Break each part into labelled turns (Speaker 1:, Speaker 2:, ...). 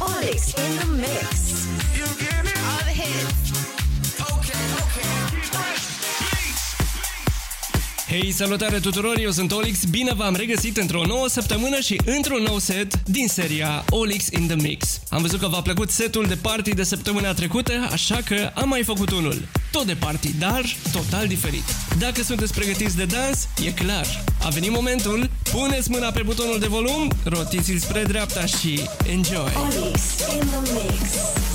Speaker 1: Olix in the mix.
Speaker 2: All the hits.
Speaker 3: Hei, salutare tuturor, eu sunt Olix, bine v-am regăsit într-o nouă săptămână și într-un nou set din seria Olix in the Mix. Am văzut că v-a plăcut setul de party de săptămâna trecută, așa că am mai făcut unul. Tot de party, dar total diferit. Dacă sunteți pregătiți de dans, e clar. A venit momentul, puneți mâna pe butonul de volum, rotiți-l spre dreapta și enjoy!
Speaker 1: Olix in the mix.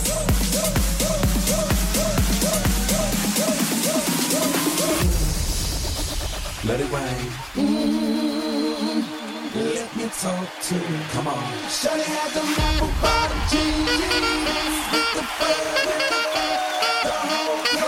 Speaker 4: Let it rain. Mm-hmm. Let me talk to you. Come on. Shawty had the apple bottom jeans with the fur. The whole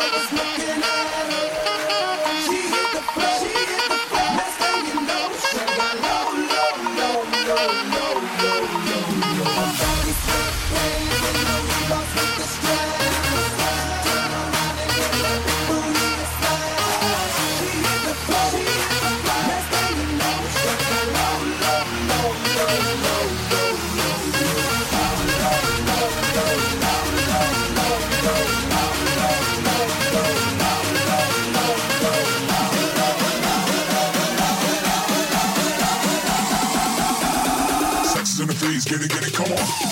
Speaker 4: get
Speaker 5: it, get it, come on.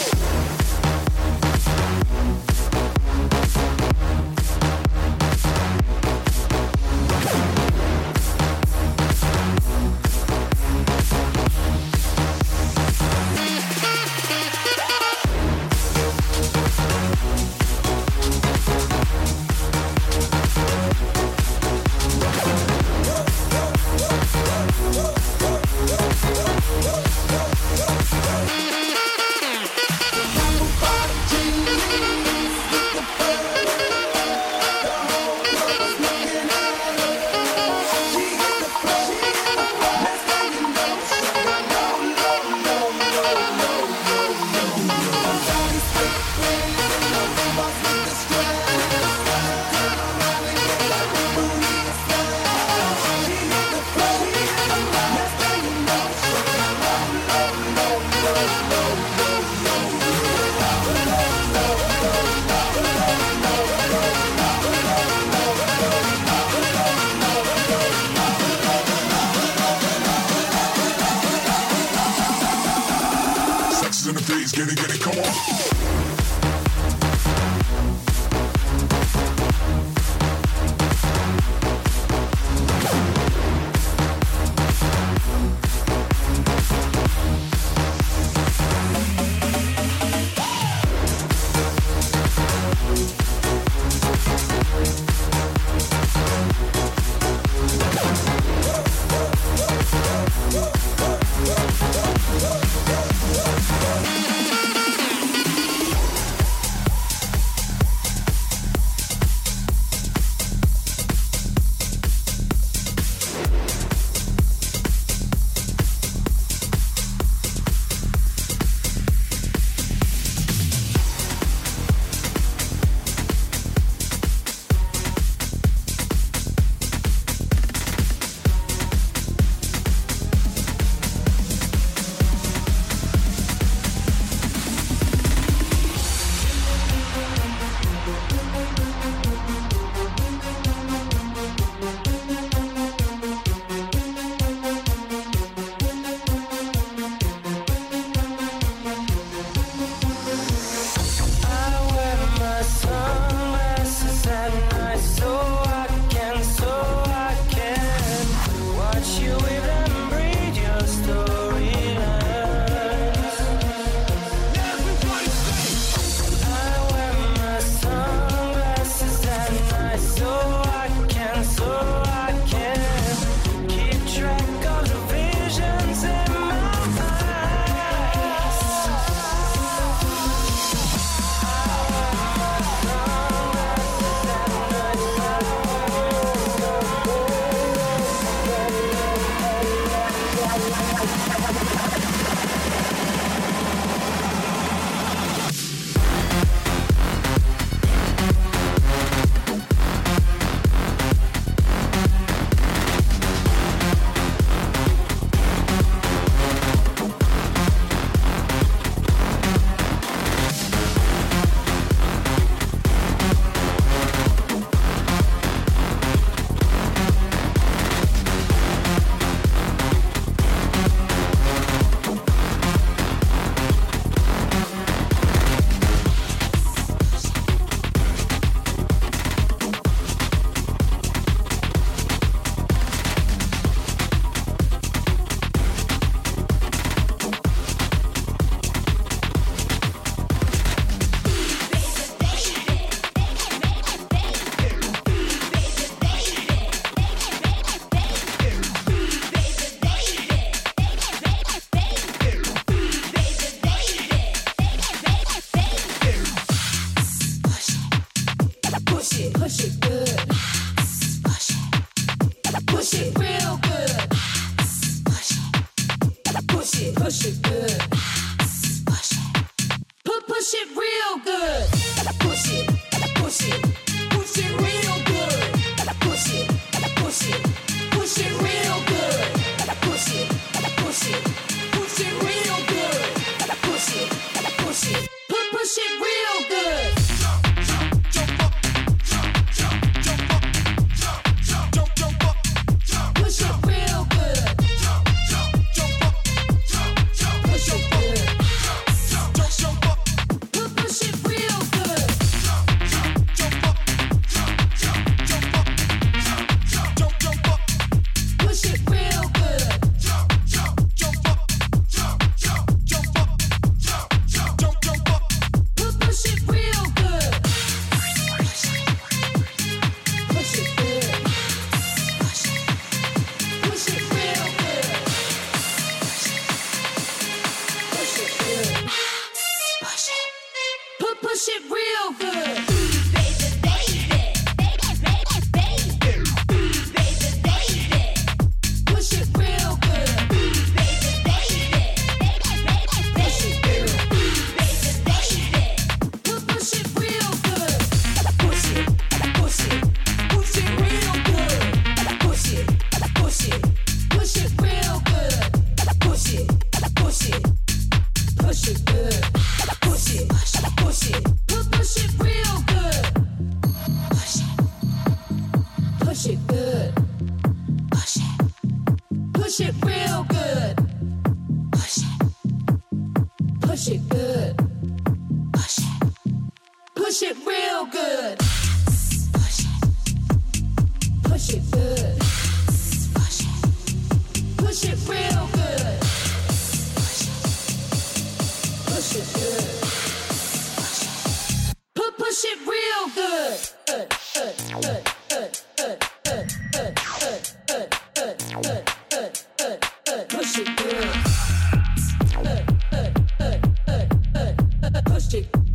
Speaker 5: Push it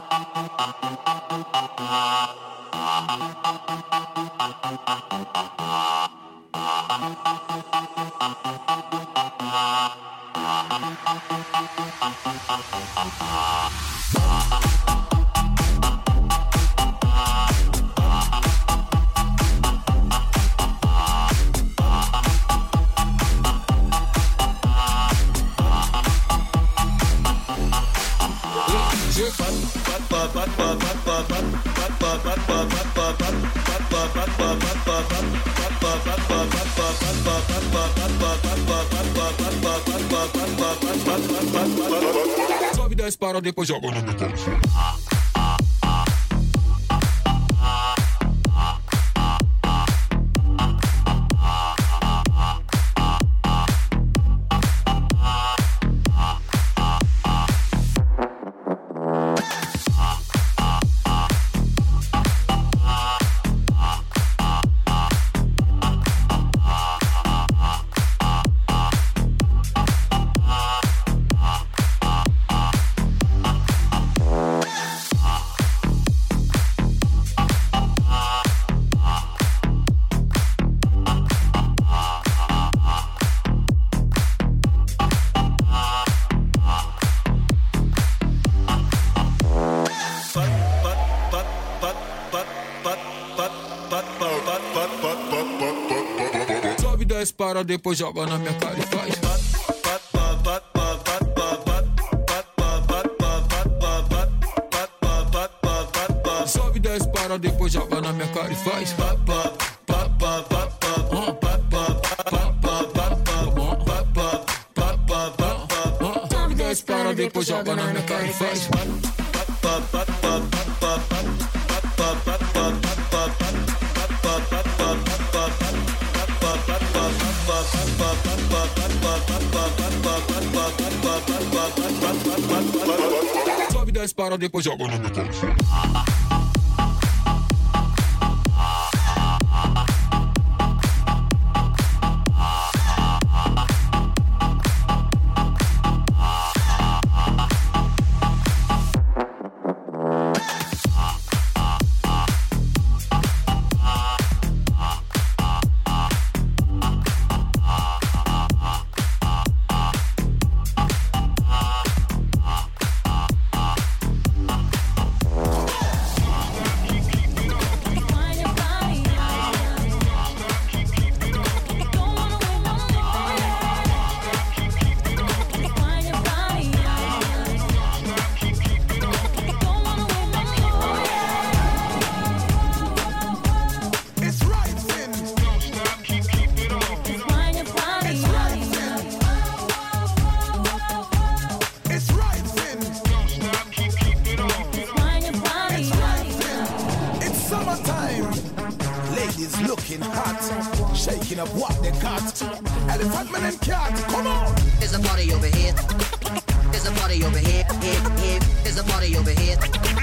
Speaker 5: Thank you.
Speaker 6: Sobe, desce, para, depois joga no microfone. cara,
Speaker 7: depois joga na minha cara e faz. Sobe, desce, para, depois joga na minha cara e faz. Sobe, desce, para, depois joga
Speaker 8: no microfone. party over here. There's a party over here. Here, here. There's a party over here.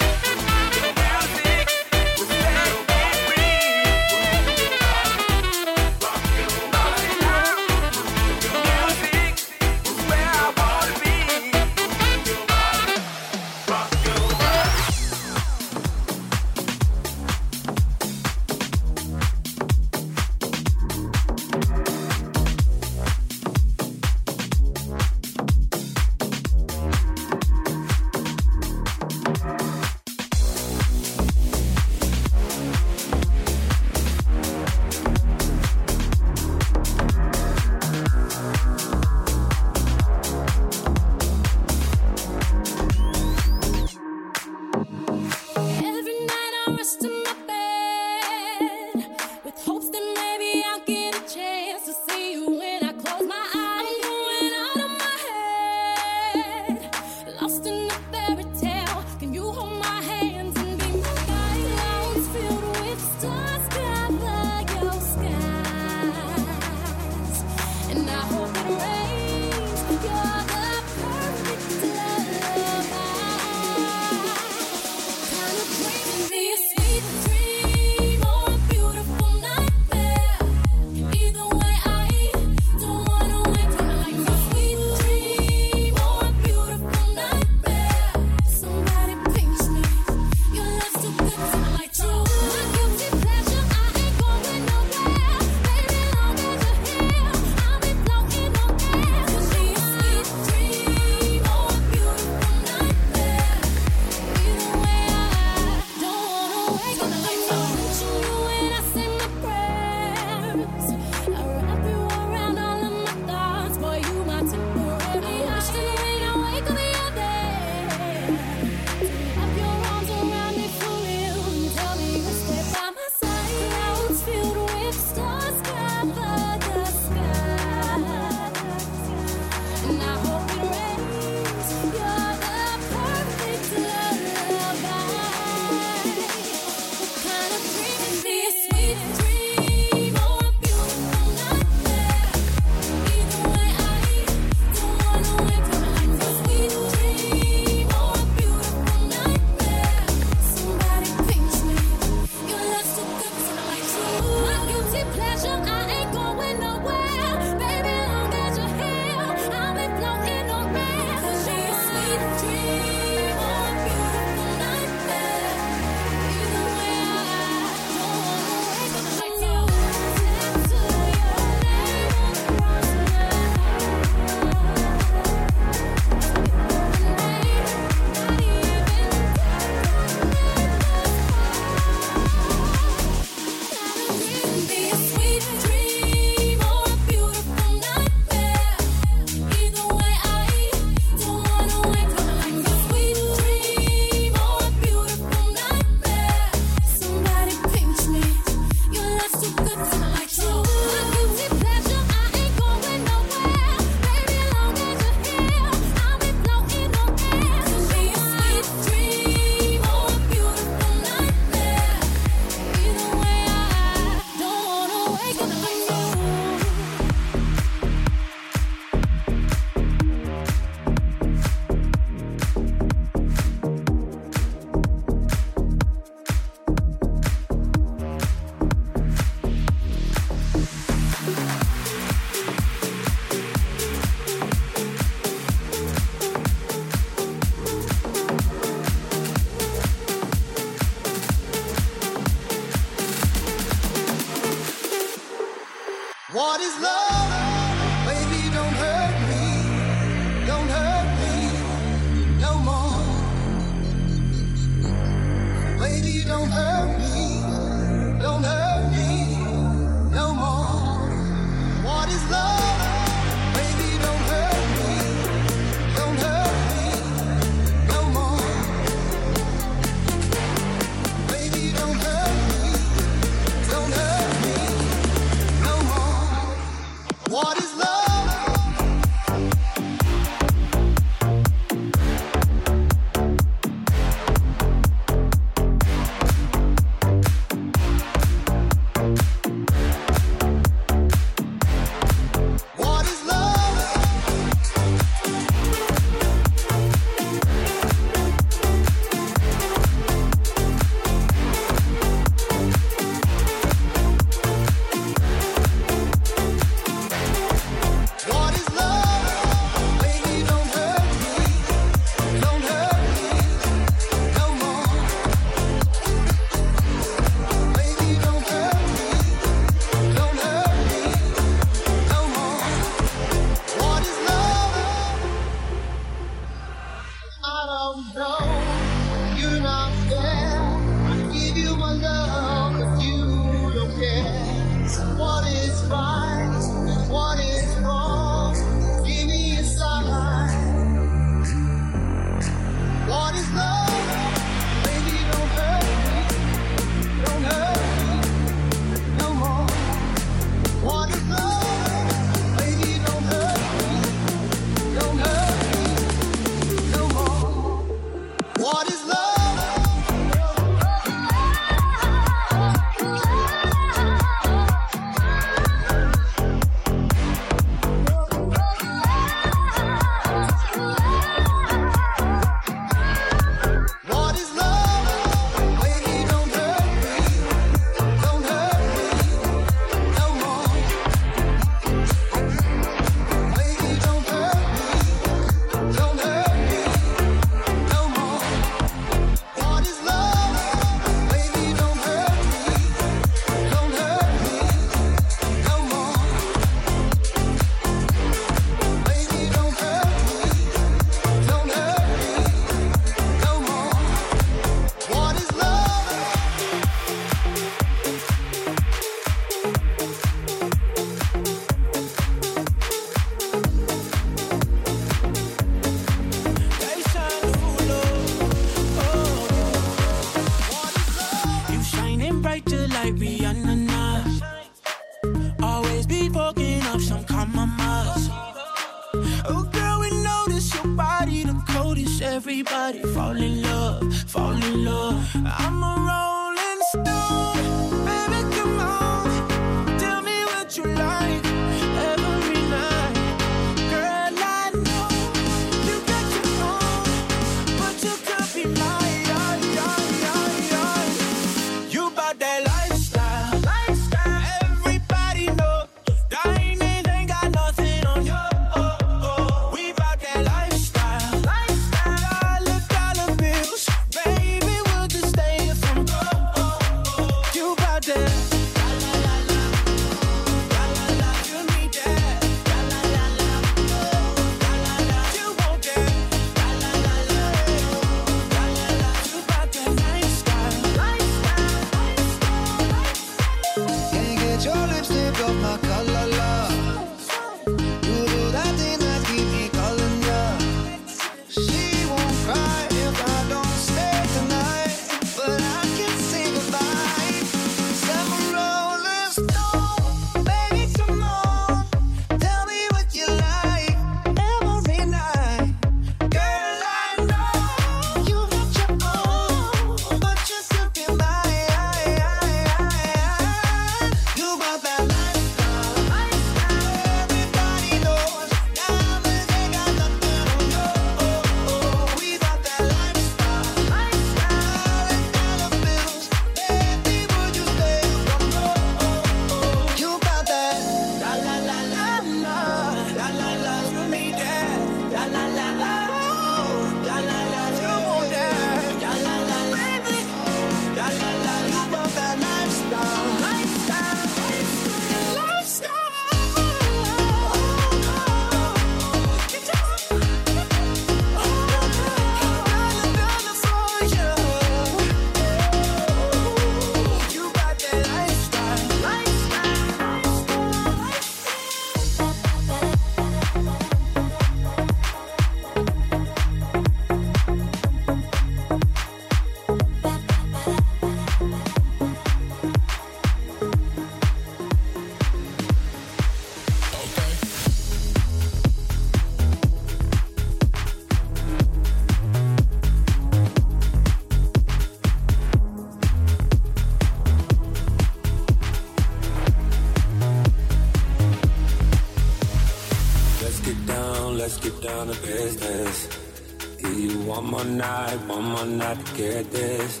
Speaker 9: night,
Speaker 7: one more night to get this.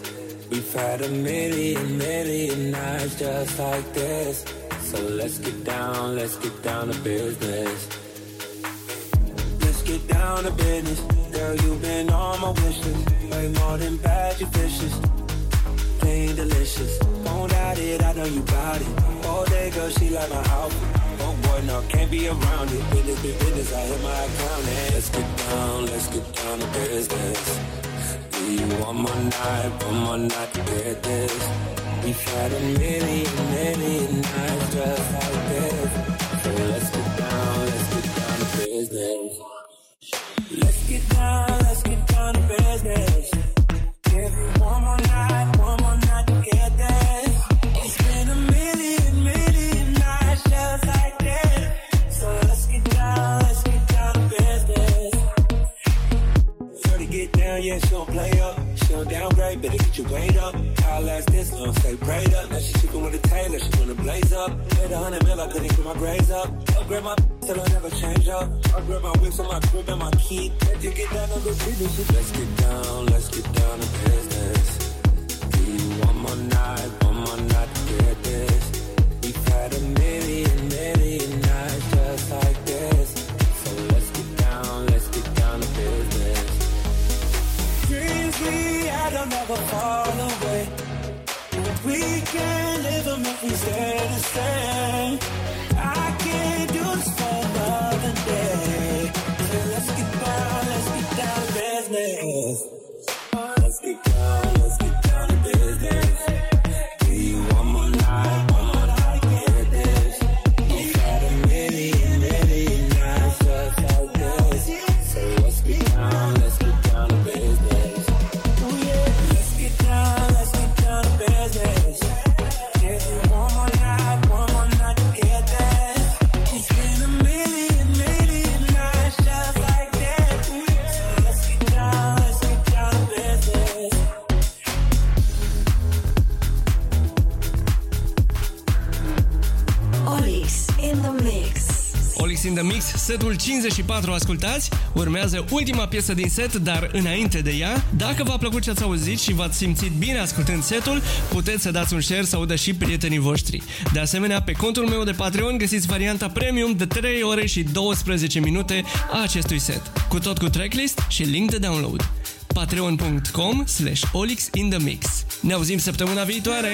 Speaker 7: We've had a million, million nights just like this. So let's get down, let's get down to business. Let's get down to business. Girl, you've been on my wishes like Way more than bad, you vicious. Plain delicious. Don't doubt it, I know you got it. All day, girl, she like my outfit boy, no, can't be around it. Business, be business, I hit my account. Let's get down, let's get down to business. Do you want my night, one more night to get this? We've had a million, million nights just like this. So let's get down, let's get down to business. Let's get down, let's get down to business.
Speaker 10: locul 54 ascultați, urmează ultima piesă din set, dar înainte de ea, dacă v-a plăcut ce ați auzit și v-ați simțit bine ascultând setul, puteți să dați un share sau dă și prietenii voștri. De asemenea, pe contul meu de Patreon găsiți varianta premium de 3 ore și 12 minute a acestui set, cu tot cu tracklist și link de download patreon.com slash olixinthemix. Ne auzim săptămâna viitoare!